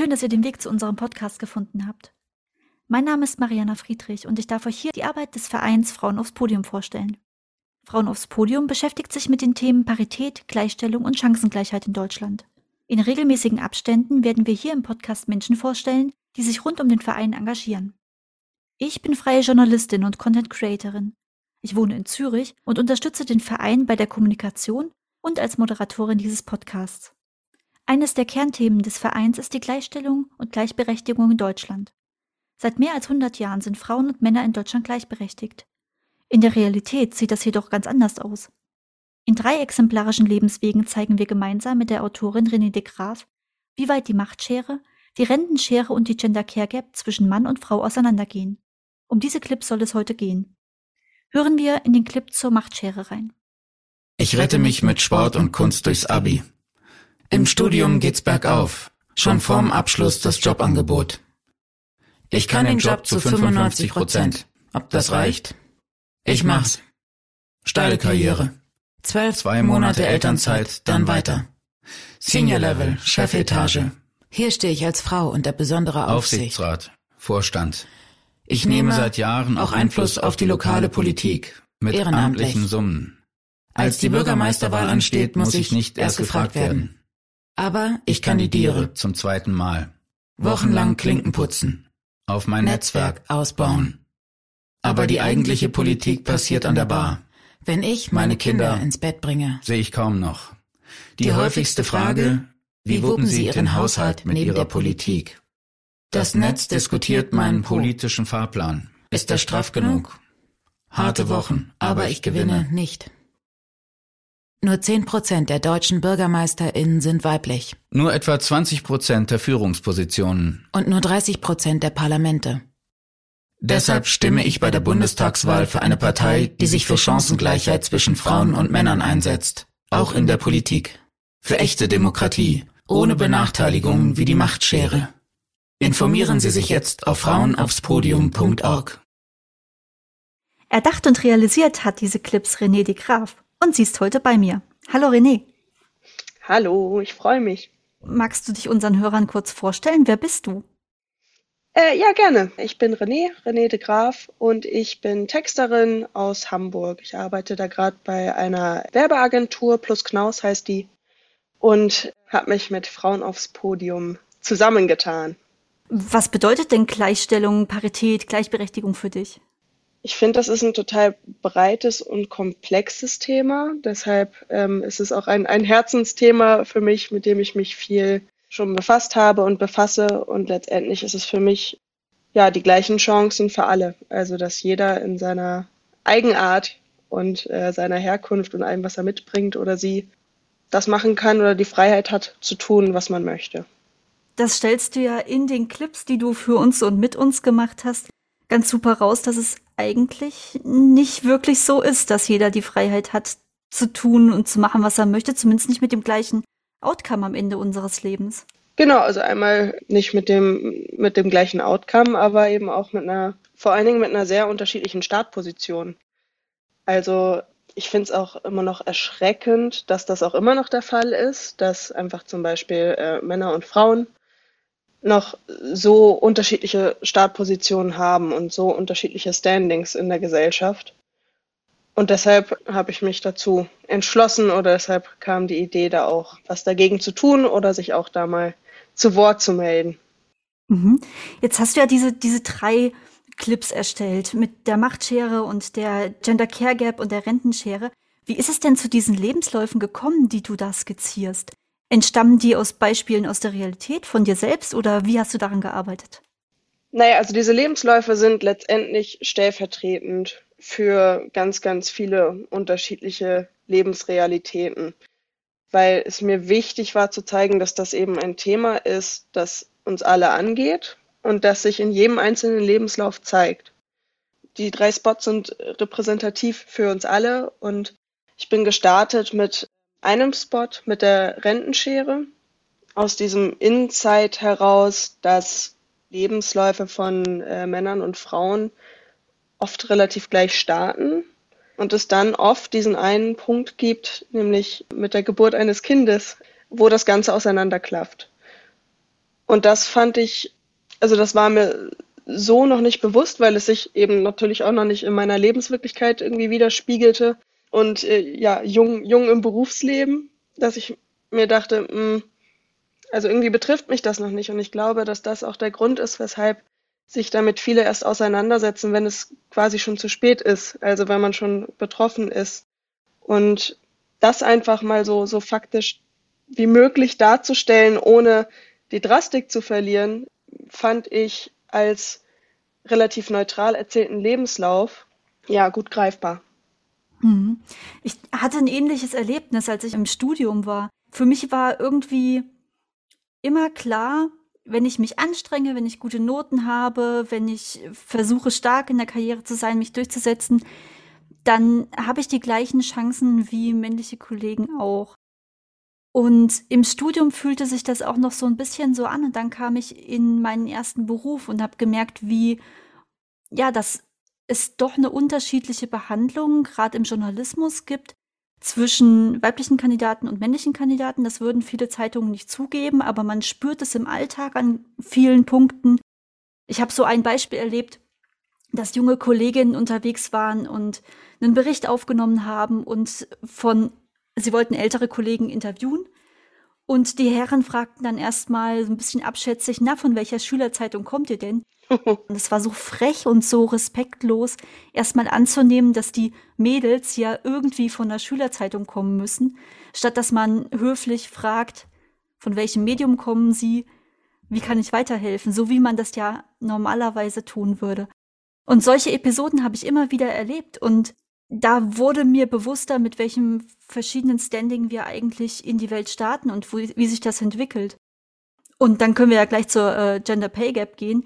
Schön, dass ihr den Weg zu unserem Podcast gefunden habt. Mein Name ist Mariana Friedrich und ich darf euch hier die Arbeit des Vereins Frauen aufs Podium vorstellen. Frauen aufs Podium beschäftigt sich mit den Themen Parität, Gleichstellung und Chancengleichheit in Deutschland. In regelmäßigen Abständen werden wir hier im Podcast Menschen vorstellen, die sich rund um den Verein engagieren. Ich bin freie Journalistin und Content Creatorin. Ich wohne in Zürich und unterstütze den Verein bei der Kommunikation und als Moderatorin dieses Podcasts. Eines der Kernthemen des Vereins ist die Gleichstellung und Gleichberechtigung in Deutschland. Seit mehr als 100 Jahren sind Frauen und Männer in Deutschland gleichberechtigt. In der Realität sieht das jedoch ganz anders aus. In drei exemplarischen Lebenswegen zeigen wir gemeinsam mit der Autorin René de Graaf, wie weit die Machtschere, die Rentenschere und die Gender Care Gap zwischen Mann und Frau auseinandergehen. Um diese Clips soll es heute gehen. Hören wir in den Clip zur Machtschere rein. Ich rette mich mit Sport und Kunst durchs Abi. Im Studium geht's bergauf. Schon vorm Abschluss das Jobangebot. Ich kann den Job zu 95 Prozent. Ob das reicht? Ich mach's. Steile Karriere. Zwölf, zwei Monate Elternzeit, dann weiter. Senior Level, Chefetage. Hier stehe ich als Frau unter besonderer Aufsicht. Aufsichtsrat, Vorstand. Ich nehme seit Jahren auch Einfluss auf die lokale Politik mit Ehrenamtlich. amtlichen Summen. Als die Bürgermeisterwahl ansteht, muss ich nicht erst gefragt werden. Aber Ich kandidiere zum zweiten Mal. Wochenlang Klinken putzen. Auf mein Netzwerk ausbauen. Aber die eigentliche Politik passiert an der Bar. wenn ich meine Kinder ins Bett bringe, Sehe ich kaum noch. Die häufigste Frage, wie wuppen Sie Ihren Haushalt mit Ihrer Politik? Das Netz diskutiert meinen politischen Fahrplan. Ist er straff genug? Harte Wochen, aber ich gewinne. nicht. Nur 10 Prozent der deutschen BürgermeisterInnen sind weiblich Nur etwa 20 Prozent der Führungspositionen. und nur 30 Prozent der Parlamente. Deshalb stimme ich bei der Bundestagswahl für eine Partei, die sich für Chancengleichheit zwischen Frauen und Männern einsetzt. Auch in der Politik. Für echte Demokratie. Ohne Benachteiligungen wie die Machtschere. Informieren Sie sich jetzt auf frauenaufspodium.org. Erdacht und realisiert hat diese Clips René de Graaf und sie ist heute bei mir. Hallo René. Hallo, ich freue mich. Magst du dich unseren Hörern kurz vorstellen? Wer bist du? Äh, ja, gerne. Ich bin René, René de Graaf und ich bin Texterin aus Hamburg. Ich arbeite da gerade bei einer Werbeagentur, Plus Knaus heißt die, und habe mich mit Frauen aufs Podium zusammengetan. Was bedeutet denn Gleichstellung, Parität, Gleichberechtigung für dich? Ich finde, das ist ein total breites und komplexes Thema. Deshalb ähm, ist es auch ein, ein Herzensthema für mich, mit dem ich mich viel schon befasst habe und befasse. Und letztendlich ist es für mich ja die gleichen Chancen für alle. Also dass jeder in seiner Eigenart und äh, seiner Herkunft und allem, was er mitbringt oder sie, das machen kann oder die Freiheit hat zu tun, was man möchte. Das stellst du ja in den Clips, die du für uns und mit uns gemacht hast, ganz super raus, dass es eigentlich nicht wirklich so ist, dass jeder die Freiheit hat zu tun und zu machen, was er möchte, zumindest nicht mit dem gleichen Outcome am Ende unseres Lebens. Genau, also einmal nicht mit dem, mit dem gleichen Outcome, aber eben auch mit einer, vor allen Dingen mit einer sehr unterschiedlichen Startposition. Also ich finde es auch immer noch erschreckend, dass das auch immer noch der Fall ist, dass einfach zum Beispiel äh, Männer und Frauen noch so unterschiedliche Startpositionen haben und so unterschiedliche Standings in der Gesellschaft. Und deshalb habe ich mich dazu entschlossen oder deshalb kam die Idee, da auch was dagegen zu tun oder sich auch da mal zu Wort zu melden. Mhm. Jetzt hast du ja diese, diese drei Clips erstellt mit der Machtschere und der Gender Care Gap und der Rentenschere. Wie ist es denn zu diesen Lebensläufen gekommen, die du da skizzierst? Entstammen die aus Beispielen aus der Realität von dir selbst oder wie hast du daran gearbeitet? Naja, also diese Lebensläufe sind letztendlich stellvertretend für ganz, ganz viele unterschiedliche Lebensrealitäten, weil es mir wichtig war zu zeigen, dass das eben ein Thema ist, das uns alle angeht und das sich in jedem einzelnen Lebenslauf zeigt. Die drei Spots sind repräsentativ für uns alle und ich bin gestartet mit einem Spot mit der Rentenschere aus diesem Insight heraus, dass Lebensläufe von äh, Männern und Frauen oft relativ gleich starten und es dann oft diesen einen Punkt gibt, nämlich mit der Geburt eines Kindes, wo das Ganze auseinanderklafft. Und das fand ich, also das war mir so noch nicht bewusst, weil es sich eben natürlich auch noch nicht in meiner Lebenswirklichkeit irgendwie widerspiegelte. Und äh, ja, jung, jung im Berufsleben, dass ich mir dachte, mh, hm, also irgendwie betrifft mich das noch nicht. Und ich glaube, dass das auch der Grund ist, weshalb sich damit viele erst auseinandersetzen, wenn es quasi schon zu spät ist, also wenn man schon betroffen ist. Und das einfach mal so, so faktisch wie möglich darzustellen, ohne die Drastik zu verlieren, fand ich als relativ neutral erzählten Lebenslauf ja gut greifbar. Mhm. Ich hatte ein ähnliches Erlebnis, als ich im Studium war. Für mich war irgendwie immer klar, wenn ich mich anstrenge, wenn ich gute Noten habe, wenn ich versuche, stark in der Karriere zu sein, mich durchzusetzen, dann habe ich die gleichen Chancen wie männliche Kollegen auch. Und im Studium fühlte sich das auch noch so ein bisschen so an. Und dann kam ich in meinen ersten Beruf und habe gemerkt, wie, ja, dass es doch eine unterschiedliche Behandlung gerade im Journalismus gibt zwischen weiblichen Kandidaten und männlichen Kandidaten. Das würden viele Zeitungen nicht zugeben, aber man spürt es im Alltag an vielen Punkten. Ich habe so ein Beispiel erlebt, dass junge Kolleginnen unterwegs waren und einen Bericht aufgenommen haben und von, sie wollten ältere Kollegen interviewen. Und die Herren fragten dann erstmal so ein bisschen abschätzig, na, von welcher Schülerzeitung kommt ihr denn? Und es war so frech und so respektlos, erstmal anzunehmen, dass die Mädels ja irgendwie von der Schülerzeitung kommen müssen, statt dass man höflich fragt, von welchem Medium kommen sie, wie kann ich weiterhelfen, so wie man das ja normalerweise tun würde. Und solche Episoden habe ich immer wieder erlebt und da wurde mir bewusster, mit welchem verschiedenen Standing wir eigentlich in die Welt starten und wo, wie sich das entwickelt. Und dann können wir ja gleich zur äh, Gender Pay Gap gehen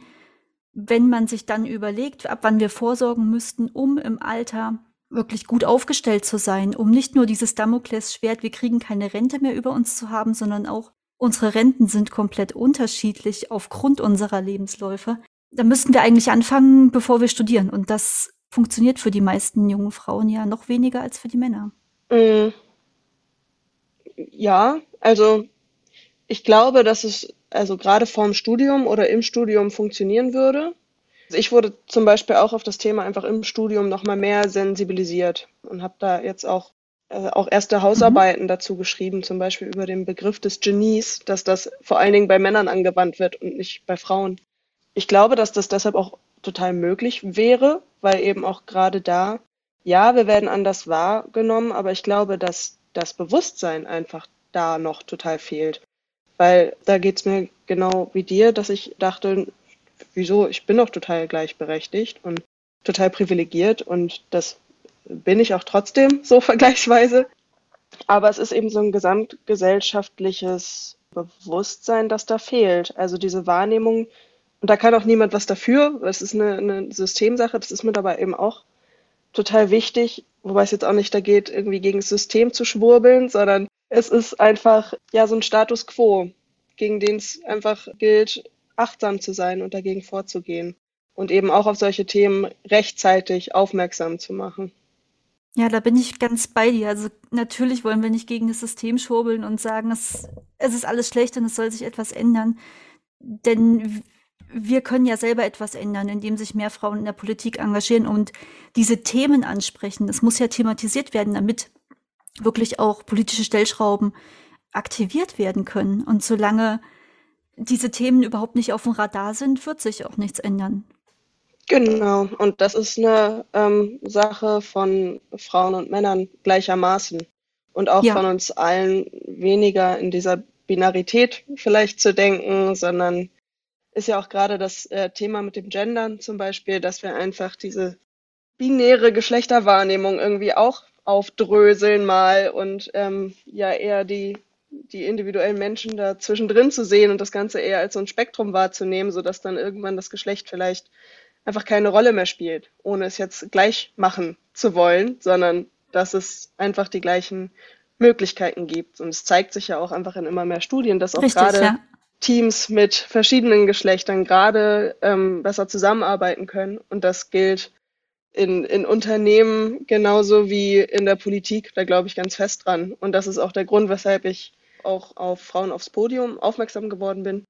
wenn man sich dann überlegt, ab wann wir vorsorgen müssten, um im Alter wirklich gut aufgestellt zu sein, um nicht nur dieses Damoklesschwert, wir kriegen keine Rente mehr über uns zu haben, sondern auch unsere Renten sind komplett unterschiedlich aufgrund unserer Lebensläufe. Da müssten wir eigentlich anfangen, bevor wir studieren. Und das funktioniert für die meisten jungen Frauen ja noch weniger als für die Männer. Mm. Ja, also ich glaube, dass es also gerade vorm Studium oder im Studium funktionieren würde. Ich wurde zum Beispiel auch auf das Thema einfach im Studium nochmal mehr sensibilisiert und habe da jetzt auch, äh, auch erste Hausarbeiten mhm. dazu geschrieben, zum Beispiel über den Begriff des Genies, dass das vor allen Dingen bei Männern angewandt wird und nicht bei Frauen. Ich glaube, dass das deshalb auch total möglich wäre, weil eben auch gerade da, ja, wir werden anders wahrgenommen, aber ich glaube, dass das Bewusstsein einfach da noch total fehlt. Weil da geht's mir genau wie dir, dass ich dachte, wieso, ich bin doch total gleichberechtigt und total privilegiert und das bin ich auch trotzdem so vergleichsweise. Aber es ist eben so ein gesamtgesellschaftliches Bewusstsein, das da fehlt. Also diese Wahrnehmung, und da kann auch niemand was dafür, es ist eine, eine Systemsache, das ist mir dabei eben auch total wichtig, wobei es jetzt auch nicht da geht, irgendwie gegen das System zu schwurbeln, sondern es ist einfach ja so ein Status quo, gegen den es einfach gilt, achtsam zu sein und dagegen vorzugehen und eben auch auf solche Themen rechtzeitig aufmerksam zu machen. Ja, da bin ich ganz bei dir. Also natürlich wollen wir nicht gegen das System schwurbeln und sagen, es, es ist alles schlecht und es soll sich etwas ändern. Denn wir können ja selber etwas ändern, indem sich mehr Frauen in der Politik engagieren und diese Themen ansprechen. Es muss ja thematisiert werden, damit wirklich auch politische Stellschrauben aktiviert werden können. Und solange diese Themen überhaupt nicht auf dem Radar sind, wird sich auch nichts ändern. Genau, und das ist eine ähm, Sache von Frauen und Männern gleichermaßen und auch ja. von uns allen weniger in dieser Binarität vielleicht zu denken, sondern ist ja auch gerade das äh, Thema mit dem Gendern zum Beispiel, dass wir einfach diese binäre Geschlechterwahrnehmung irgendwie auch aufdröseln mal und ähm, ja eher die, die individuellen Menschen da zwischendrin zu sehen und das Ganze eher als so ein Spektrum wahrzunehmen, sodass dann irgendwann das Geschlecht vielleicht einfach keine Rolle mehr spielt, ohne es jetzt gleich machen zu wollen, sondern dass es einfach die gleichen Möglichkeiten gibt. Und es zeigt sich ja auch einfach in immer mehr Studien, dass auch gerade ja. Teams mit verschiedenen Geschlechtern gerade ähm, besser zusammenarbeiten können. Und das gilt in, in Unternehmen genauso wie in der Politik, da glaube ich ganz fest dran. Und das ist auch der Grund, weshalb ich auch auf Frauen aufs Podium aufmerksam geworden bin,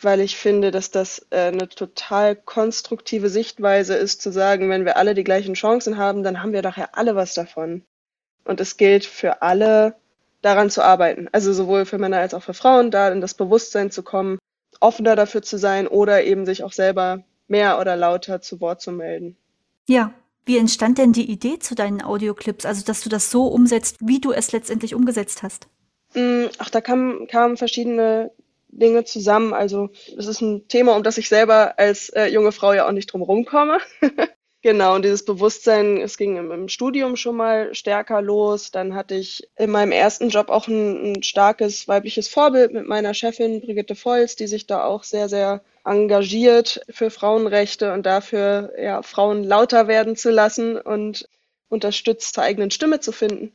weil ich finde, dass das äh, eine total konstruktive Sichtweise ist, zu sagen, wenn wir alle die gleichen Chancen haben, dann haben wir ja alle was davon. Und es gilt für alle, daran zu arbeiten. Also sowohl für Männer als auch für Frauen, da in das Bewusstsein zu kommen, offener dafür zu sein oder eben sich auch selber mehr oder lauter zu Wort zu melden. Ja, wie entstand denn die Idee zu deinen Audioclips, also dass du das so umsetzt, wie du es letztendlich umgesetzt hast? Mm, ach, da kamen, kamen verschiedene Dinge zusammen. Also es ist ein Thema, um das ich selber als äh, junge Frau ja auch nicht drum rumkomme. Genau, und dieses Bewusstsein, es ging im, im, Studium schon mal stärker los. Dann hatte ich in meinem ersten Job auch ein, ein, starkes weibliches Vorbild mit meiner Chefin Brigitte Volz, die sich da auch sehr, sehr engagiert für Frauenrechte und dafür, ja, Frauen lauter werden zu lassen und unterstützt, zur eigenen Stimme zu finden.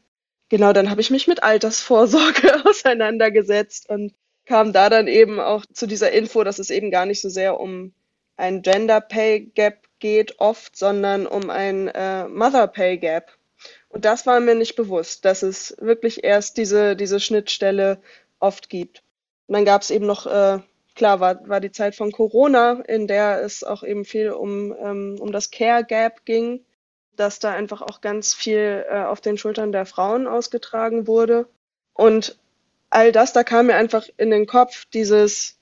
Genau, dann habe ich mich mit Altersvorsorge auseinandergesetzt und kam da dann eben auch zu dieser Info, dass es eben gar nicht so sehr um ein Gender Pay Gap geht oft, sondern um ein äh, Mother Pay Gap. Und das war mir nicht bewusst, dass es wirklich erst diese, diese Schnittstelle oft gibt. Und dann gab es eben noch, äh, klar, war, war die Zeit von Corona, in der es auch eben viel um, ähm, um das Care Gap ging, dass da einfach auch ganz viel äh, auf den Schultern der Frauen ausgetragen wurde. Und all das, da kam mir einfach in den Kopf dieses,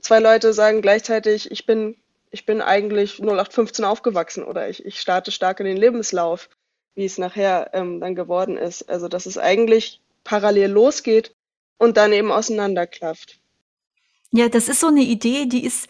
zwei Leute sagen gleichzeitig, ich bin ich bin eigentlich 0815 aufgewachsen oder ich, ich starte stark in den Lebenslauf, wie es nachher ähm, dann geworden ist. Also dass es eigentlich parallel losgeht und dann eben auseinanderklafft. Ja, das ist so eine Idee, die ist,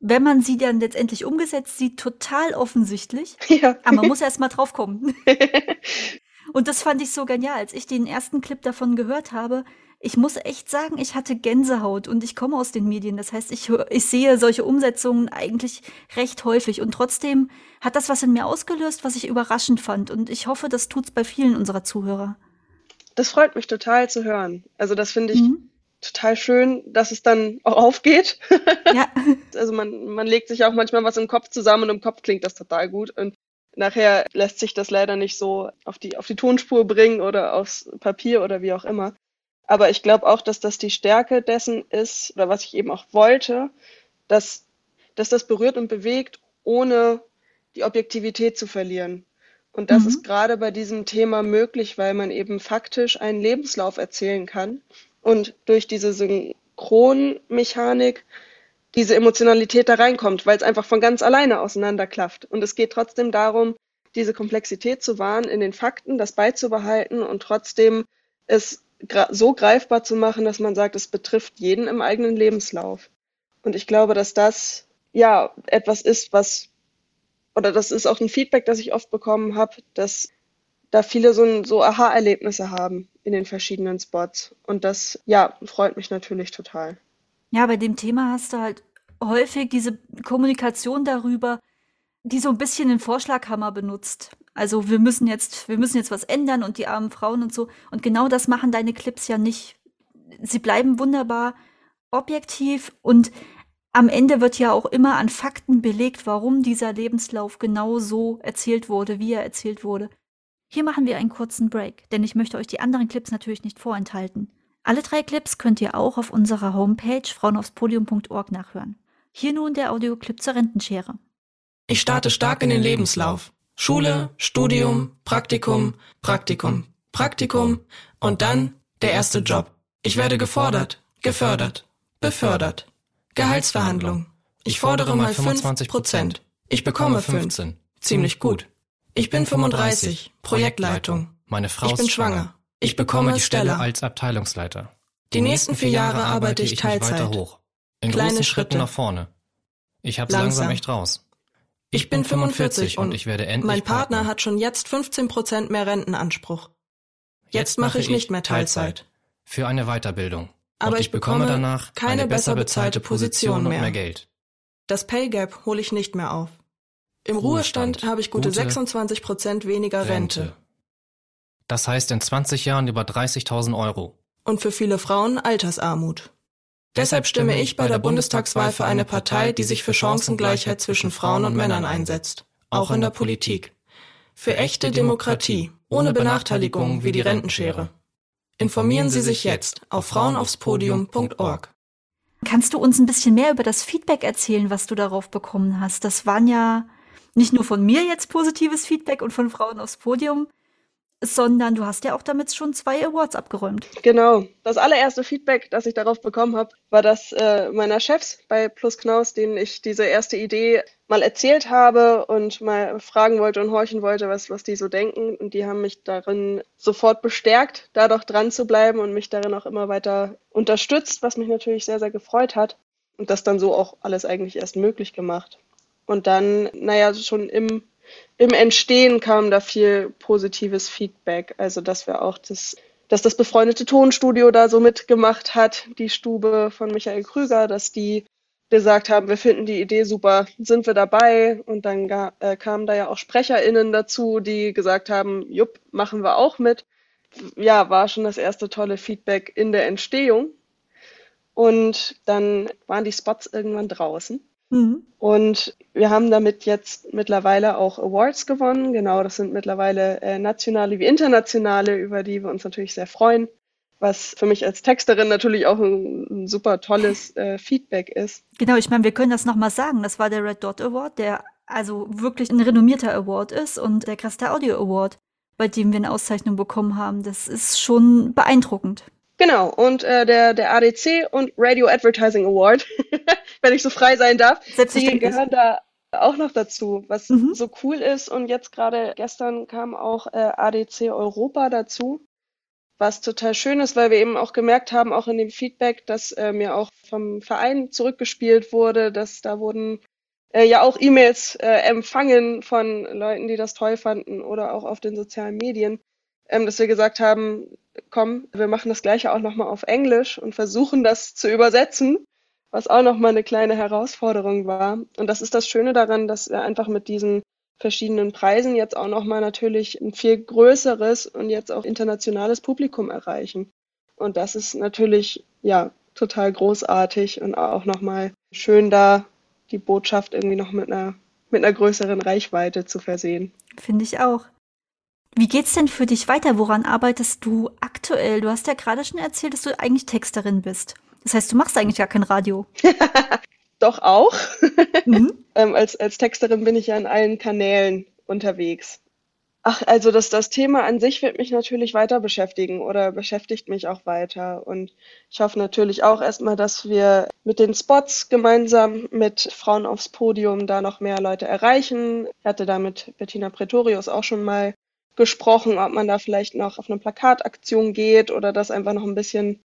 wenn man sie dann letztendlich umgesetzt sieht, total offensichtlich. Ja. Aber man muss erst mal drauf kommen. und das fand ich so genial. Als ich den ersten Clip davon gehört habe, ich muss echt sagen, ich hatte Gänsehaut und ich komme aus den Medien. Das heißt, ich, ich sehe solche Umsetzungen eigentlich recht häufig und trotzdem hat das was in mir ausgelöst, was ich überraschend fand und ich hoffe, das tut's bei vielen unserer Zuhörer. Das freut mich total zu hören. Also das finde ich mhm. Total schön, dass es dann auch aufgeht. Ja. also man, man legt sich auch manchmal was im Kopf zusammen und im Kopf klingt das total gut und nachher lässt sich das leider nicht so auf die, auf die Tonspur bringen oder aufs Papier oder wie auch immer. Aber ich glaube auch, dass das die Stärke dessen ist, oder was ich eben auch wollte, dass, dass das berührt und bewegt, ohne die Objektivität zu verlieren. Und das mhm. ist gerade bei diesem Thema möglich, weil man eben faktisch einen Lebenslauf erzählen kann und durch diese Synchronmechanik diese Emotionalität da reinkommt, weil es einfach von ganz alleine auseinanderklafft. Und es geht trotzdem darum, diese Komplexität zu wahren in den Fakten, das beizubehalten und trotzdem es so greifbar zu machen, dass man sagt, es betrifft jeden im eigenen Lebenslauf. Und ich glaube, dass das ja etwas ist, was, oder das ist auch ein Feedback, das ich oft bekommen habe, dass da viele so, so Aha-Erlebnisse haben in den verschiedenen Spots. Und das, ja, freut mich natürlich total. Ja, bei dem Thema hast du halt häufig diese Kommunikation darüber, die so ein bisschen den Vorschlaghammer benutzt. Also wir müssen jetzt, wir müssen jetzt was ändern und die armen Frauen und so. Und genau das machen deine Clips ja nicht. Sie bleiben wunderbar objektiv und am Ende wird ja auch immer an Fakten belegt, warum dieser Lebenslauf genau so erzählt wurde, wie er erzählt wurde. Hier machen wir einen kurzen Break, denn ich möchte euch die anderen Clips natürlich nicht vorenthalten. Alle drei Clips könnt ihr auch auf unserer Homepage frauenaufspodium.org nachhören. Hier nun der Audioclip zur Rentenschere. Ich starte stark in den Lebenslauf. Schule, Studium, Praktikum, Praktikum, Praktikum und dann der erste Job. Ich werde gefordert, gefördert, befördert. Gehaltsverhandlung. Ich fordere mal 5 Prozent. Ich bekomme 15. Ziemlich gut. Ich bin 35, Projektleitung. Meine Frau ich bin schwanger. Ich bekomme die Stelle als Abteilungsleiter. Die nächsten vier Jahre arbeite ich Teilzeit. Weiter hoch. In Kleine Schritte nach vorne. Ich hab's langsam echt raus. Ich bin 45 und ich werde endlich mein Partner, Partner hat schon jetzt 15 Prozent mehr Rentenanspruch. Jetzt mache ich nicht mehr Teilzeit. Für eine Weiterbildung. Aber ich bekomme danach keine besser bezahlte Position mehr. mehr Geld. Das Pay Gap hole ich nicht mehr auf. Im Ruhestand, Ruhestand habe ich gute, gute 26 Prozent weniger Rente. Rente. Das heißt in 20 Jahren über 30.000 Euro. Und für viele Frauen Altersarmut. Deshalb stimme ich bei der Bundestagswahl für eine Partei, die sich für Chancengleichheit zwischen Frauen und Männern einsetzt, auch in der Politik. Für echte Demokratie, ohne Benachteiligung wie die Rentenschere. Informieren Sie sich jetzt auf frauenaufspodium.org. Kannst du uns ein bisschen mehr über das Feedback erzählen, was du darauf bekommen hast? Das waren ja nicht nur von mir jetzt positives Feedback und von Frauen aufs Podium, sondern du hast ja auch damit schon zwei Awards abgeräumt. Genau. Das allererste Feedback, das ich darauf bekommen habe, war das äh, meiner Chefs bei Plus Knaus, denen ich diese erste Idee mal erzählt habe und mal fragen wollte und horchen wollte, was, was die so denken. Und die haben mich darin sofort bestärkt, da doch dran zu bleiben und mich darin auch immer weiter unterstützt, was mich natürlich sehr, sehr gefreut hat. Und das dann so auch alles eigentlich erst möglich gemacht. Und dann, naja, schon im im Entstehen kam da viel positives Feedback. Also, dass wir auch das, dass das befreundete Tonstudio da so mitgemacht hat, die Stube von Michael Krüger, dass die gesagt haben, wir finden die Idee super, sind wir dabei? Und dann äh, kamen da ja auch SprecherInnen dazu, die gesagt haben, jupp, machen wir auch mit. Ja, war schon das erste tolle Feedback in der Entstehung. Und dann waren die Spots irgendwann draußen. Mhm. Und wir haben damit jetzt mittlerweile auch Awards gewonnen. Genau, das sind mittlerweile äh, nationale wie internationale, über die wir uns natürlich sehr freuen. Was für mich als Texterin natürlich auch ein, ein super tolles äh, Feedback ist. Genau, ich meine, wir können das nochmal sagen. Das war der Red Dot Award, der also wirklich ein renommierter Award ist und der Cresta Audio Award, bei dem wir eine Auszeichnung bekommen haben. Das ist schon beeindruckend. Genau, und äh, der, der ADC und Radio Advertising Award, wenn ich so frei sein darf, die gehören da auch noch dazu, was mhm. so cool ist. Und jetzt gerade gestern kam auch äh, ADC Europa dazu, was total schön ist, weil wir eben auch gemerkt haben, auch in dem Feedback, dass äh, mir auch vom Verein zurückgespielt wurde, dass da wurden äh, ja auch E-Mails äh, empfangen von Leuten, die das toll fanden oder auch auf den sozialen Medien, ähm, dass wir gesagt haben, komm, wir machen das gleiche auch nochmal auf Englisch und versuchen das zu übersetzen, was auch nochmal eine kleine Herausforderung war. Und das ist das Schöne daran, dass wir einfach mit diesen verschiedenen Preisen jetzt auch nochmal natürlich ein viel größeres und jetzt auch internationales Publikum erreichen. Und das ist natürlich, ja, total großartig und auch nochmal schön da die Botschaft irgendwie noch mit einer, mit einer größeren Reichweite zu versehen. Finde ich auch. Wie geht's denn für dich weiter? Woran arbeitest du aktuell? Du hast ja gerade schon erzählt, dass du eigentlich Texterin bist. Das heißt, du machst eigentlich gar kein Radio. Doch auch. Mhm. ähm, als, als Texterin bin ich ja in allen Kanälen unterwegs. Ach, also das, das Thema an sich wird mich natürlich weiter beschäftigen oder beschäftigt mich auch weiter. Und ich hoffe natürlich auch erstmal, dass wir mit den Spots gemeinsam mit Frauen aufs Podium da noch mehr Leute erreichen. Ich hatte da mit Bettina Pretorius auch schon mal gesprochen, ob man da vielleicht noch auf eine Plakataktion geht oder das einfach noch ein bisschen,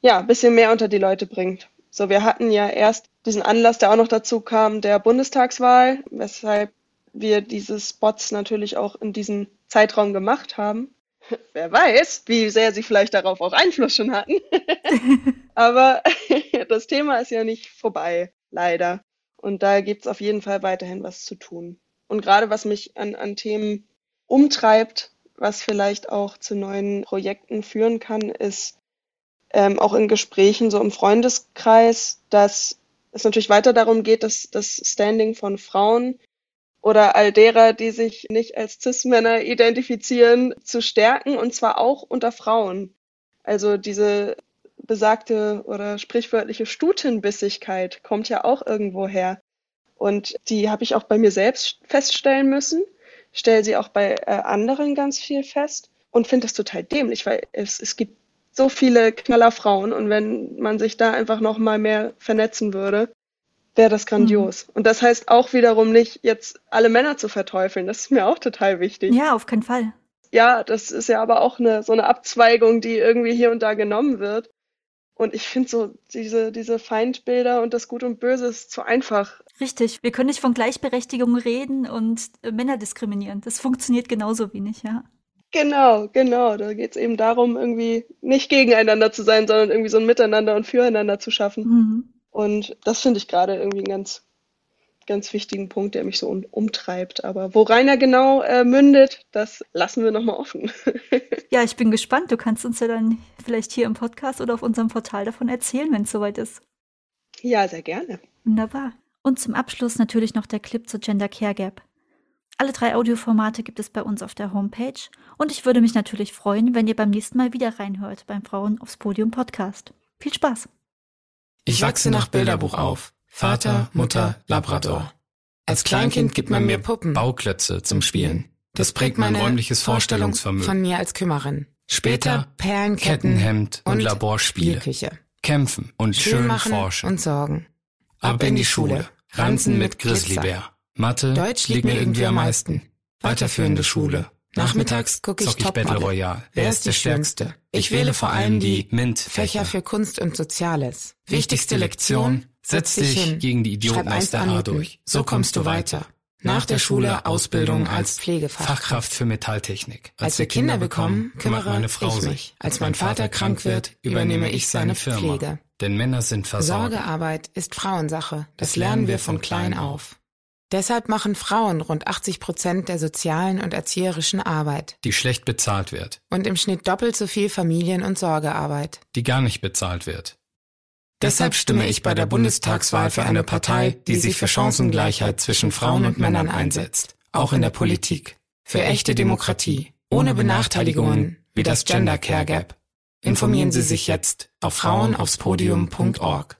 ja, ein bisschen mehr unter die Leute bringt. So, wir hatten ja erst diesen Anlass, der auch noch dazu kam, der Bundestagswahl, weshalb wir diese Spots natürlich auch in diesem Zeitraum gemacht haben. Wer weiß, wie sehr sie vielleicht darauf auch Einfluss schon hatten. Aber das Thema ist ja nicht vorbei, leider. Und da gibt's auf jeden Fall weiterhin was zu tun. Und gerade was mich an, an Themen umtreibt, was vielleicht auch zu neuen Projekten führen kann, ist ähm, auch in Gesprächen so im Freundeskreis, dass es natürlich weiter darum geht, dass das Standing von Frauen oder all derer, die sich nicht als Cis-Männer identifizieren, zu stärken und zwar auch unter Frauen. Also diese besagte oder sprichwörtliche Stutenbissigkeit kommt ja auch irgendwo her. Und die habe ich auch bei mir selbst feststellen müssen stelle sie auch bei äh, anderen ganz viel fest und finde das total dämlich, weil es, es gibt so viele Knallerfrauen und wenn man sich da einfach noch mal mehr vernetzen würde, wäre das grandios. Mhm. Und das heißt auch wiederum nicht, jetzt alle Männer zu verteufeln. Das ist mir auch total wichtig. Ja, auf keinen Fall. Ja, das ist ja aber auch eine, so eine Abzweigung, die irgendwie hier und da genommen wird. Und ich finde so diese, diese Feindbilder und das Gut und Böse ist zu einfach. Richtig. Wir können nicht von Gleichberechtigung reden und äh, Männer diskriminieren. Das funktioniert genauso wenig, ja. Genau, genau. Da geht es eben darum, irgendwie nicht gegeneinander zu sein, sondern irgendwie so ein Miteinander und Füreinander zu schaffen. Mhm. Und das finde ich gerade irgendwie ein ganz ganz wichtigen Punkt, der mich so um, umtreibt. Aber wo Rainer genau äh, mündet, das lassen wir nochmal offen. ja, ich bin gespannt. Du kannst uns ja dann vielleicht hier im Podcast oder auf unserem Portal davon erzählen, wenn es soweit ist. Ja, sehr gerne. Wunderbar. Und zum Abschluss natürlich noch der Clip zur Gender Care Gap. Alle drei Audioformate gibt es bei uns auf der Homepage und ich würde mich natürlich freuen, wenn ihr beim nächsten Mal wieder reinhört beim Frauen aufs Podium Podcast. Viel Spaß! Ich wachse nach Bilderbuch auf. Vater, Mutter, Labrador. Als Kleinkind gibt man mir Puppen, Bauklötze zum Spielen. Das prägt mein räumliches Vorstellungsvermögen. Von mir als Kümmerin. Später Perlenketten, Kettenhemd und, und Laborspiele. Spielküche. Kämpfen und schön forschen. und sorgen. Ab in die Schule. Ranzen mit Grizzlybär. Mathe Deutsch liegt mir irgendwie am meisten. Weiterführende Schule. Nachmittags guck ich ich Battle. Royale. Wer ist der Stärkste? Ich wähle vor allem die Fächer MINT-Fächer. für Kunst und Soziales. Wichtigste Lektion, setz dich hin. gegen die Idioten Schreib aus der A durch. So kommst du weiter. Nach der Schule Ausbildung als Pflegefachkraft. Fachkraft für Metalltechnik. Als wir Kinder bekommen, kümmert kümmere meine Frau ich sich. mich. Als mein Vater krank wird, übernehme ich seine Firma. Pflege. Denn Männer sind Versorger. Sorgearbeit ist Frauensache. Das lernen wir von klein auf. Deshalb machen Frauen rund 80 Prozent der sozialen und erzieherischen Arbeit die schlecht bezahlt wird, und im Schnitt doppelt so viel Familien- und Sorgearbeit. die gar nicht bezahlt wird. Deshalb stimme ich bei der Bundestagswahl für eine Partei, die sich für Chancengleichheit zwischen Frauen und Männern einsetzt, auch in der Politik. Für echte Demokratie, ohne Benachteiligungen wie das Gender Care Gap. Informieren Sie sich jetzt auf frauenaufspodium.org.